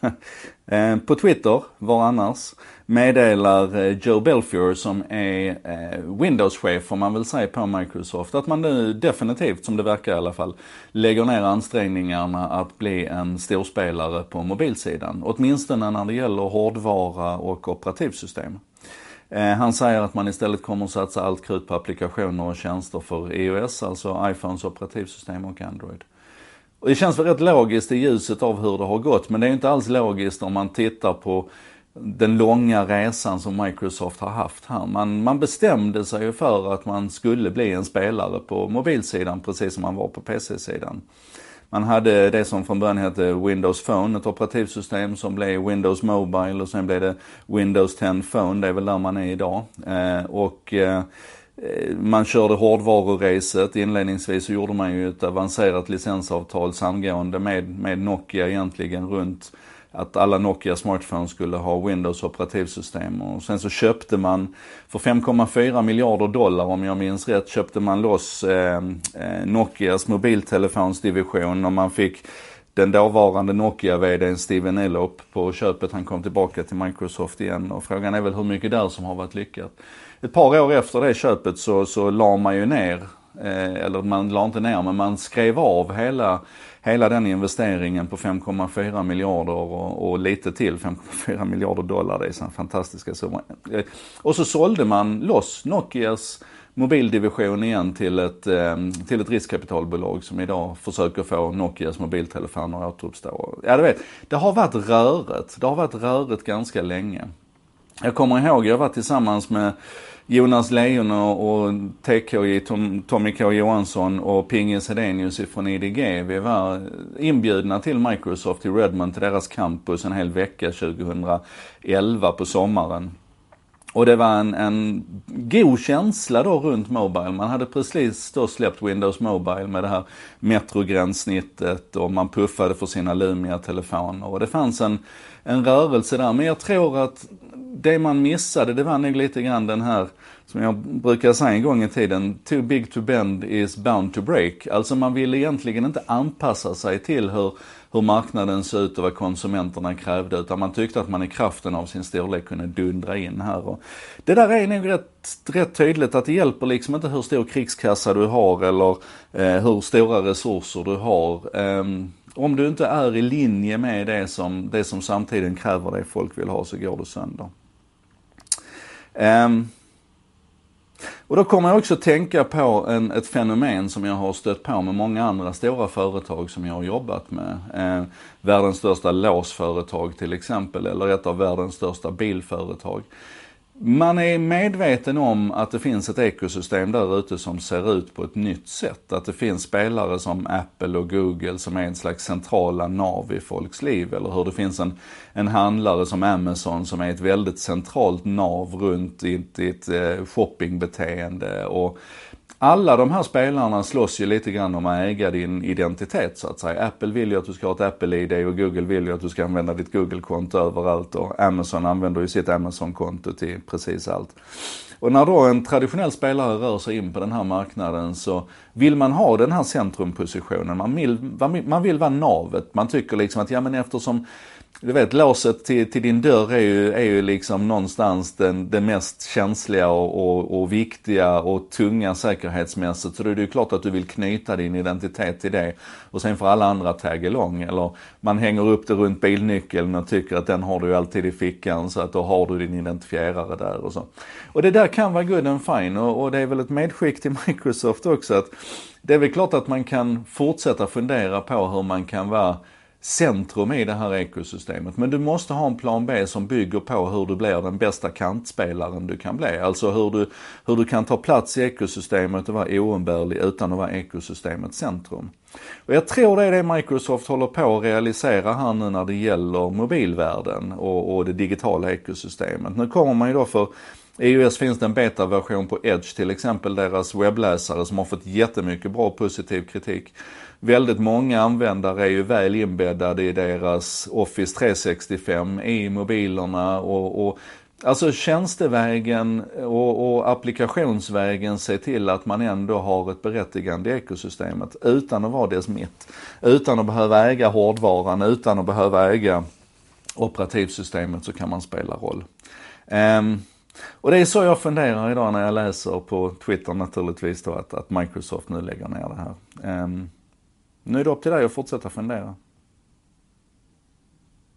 Eh, på Twitter, var annars, meddelar eh, Joe Belfior som är eh, Windows-chef får man väl säga på Microsoft att man nu definitivt, som det verkar i alla fall, lägger ner ansträngningarna att bli en storspelare på mobilsidan. Åtminstone när det gäller hårdvara och operativsystem. Han säger att man istället kommer att satsa allt krut på applikationer och tjänster för iOS, alltså iPhones operativsystem och Android. Och det känns väl rätt logiskt i ljuset av hur det har gått, men det är inte alls logiskt om man tittar på den långa resan som Microsoft har haft här. Man, man bestämde sig ju för att man skulle bli en spelare på mobilsidan precis som man var på PC-sidan. Man hade det som från början hette Windows Phone, ett operativsystem som blev Windows Mobile och sen blev det Windows 10 Phone, det är väl där man är idag. Eh, och eh, Eh, man körde hårdvaruracet. Inledningsvis så gjorde man ju ett avancerat licensavtal samgående med, med Nokia egentligen runt att alla Nokia smartphones skulle ha Windows operativsystem. Och sen så köpte man för 5,4 miljarder dollar om jag minns rätt, köpte man loss eh, eh, Nokias mobiltelefonsdivision och man fick den dåvarande Nokia-VDn Steven Elop på köpet. Han kom tillbaka till Microsoft igen och frågan är väl hur mycket där som har varit lyckat ett par år efter det köpet så, så la man ju ner, eh, eller man la inte ner, men man skrev av hela, hela den investeringen på 5,4 miljarder och, och, lite till, 5,4 miljarder dollar. Det är så fantastiska summor. Eh, och så sålde man loss Nokias mobildivision igen till ett, ehm, till ett riskkapitalbolag som idag försöker få Nokias mobiltelefoner att återuppstå. Ja, du vet, det har varit rörigt. Det har varit rörigt ganska länge. Jag kommer ihåg, jag var tillsammans med Jonas Lejon och, TKJ, Tom, Tommy K Johansson och Pingis Hedenius ifrån IDG. Vi var inbjudna till Microsoft i Redmond till deras campus en hel vecka 2011 på sommaren. Och det var en, en god känsla då runt Mobile. Man hade precis då släppt Windows Mobile med det här metrogränssnittet och man puffade för sina Lumia-telefoner. Och det fanns en, en rörelse där. Men jag tror att det man missade, det var nog lite grann den här, som jag brukar säga en gång i tiden, too big to bend is bound to break. Alltså man ville egentligen inte anpassa sig till hur, hur marknaden såg ut och vad konsumenterna krävde, utan man tyckte att man i kraften av sin storlek kunde dundra in här. Och det där är nog rätt, rätt tydligt att det hjälper liksom inte hur stor krigskassa du har eller eh, hur stora resurser du har. Eh, om du inte är i linje med det som, det som samtiden kräver det folk vill ha så går du sönder. Um, och då kommer jag också tänka på en, ett fenomen som jag har stött på med många andra stora företag som jag har jobbat med. Eh, världens största låsföretag till exempel, eller ett av världens största bilföretag. Man är medveten om att det finns ett ekosystem där ute som ser ut på ett nytt sätt. Att det finns spelare som Apple och Google som är en slags centrala nav i folks liv. Eller hur det finns en, en handlare som Amazon som är ett väldigt centralt nav runt i ett, i ett eh, shoppingbeteende. Och alla de här spelarna slåss ju lite grann om att äga din identitet så att säga. Apple vill ju att du ska ha ett Apple-ID och Google vill ju att du ska använda ditt Google-konto överallt och Amazon använder ju sitt Amazon-konto till precis allt. Och när då en traditionell spelare rör sig in på den här marknaden så vill man ha den här centrumpositionen. Man vill, man vill vara navet. Man tycker liksom att ja men eftersom du vet låset till, till din dörr är ju, är ju liksom någonstans den, den mest känsliga och, och, och, viktiga och tunga säkerhetsmässigt. Så det är ju klart att du vill knyta din identitet till det. Och sen får alla andra tag along. Eller man hänger upp det runt bilnyckeln och tycker att den har du alltid i fickan så att då har du din identifierare där och så. Och det där kan vara good and fine och, och det är väl ett medskick till Microsoft också att det är väl klart att man kan fortsätta fundera på hur man kan vara centrum i det här ekosystemet. Men du måste ha en plan B som bygger på hur du blir den bästa kantspelaren du kan bli. Alltså hur du, hur du kan ta plats i ekosystemet och vara oumbärlig utan att vara ekosystemets centrum. Och jag tror det är det Microsoft håller på att realisera här nu när det gäller mobilvärlden och, och det digitala ekosystemet. Nu kommer man ju då för iOS finns det en betaversion på Edge, till exempel deras webbläsare som har fått jättemycket bra positiv kritik väldigt många användare är ju väl inbäddade i deras Office 365 i mobilerna och, och Alltså tjänstevägen och, och, applikationsvägen se till att man ändå har ett berättigande i ekosystemet utan att vara dess mitt. Utan att behöva äga hårdvaran, utan att behöva äga operativsystemet så kan man spela roll. Um, och det är så jag funderar idag när jag läser på Twitter naturligtvis då att, att Microsoft nu lägger ner det här. Um, nu är det upp till dig att fortsätta fundera.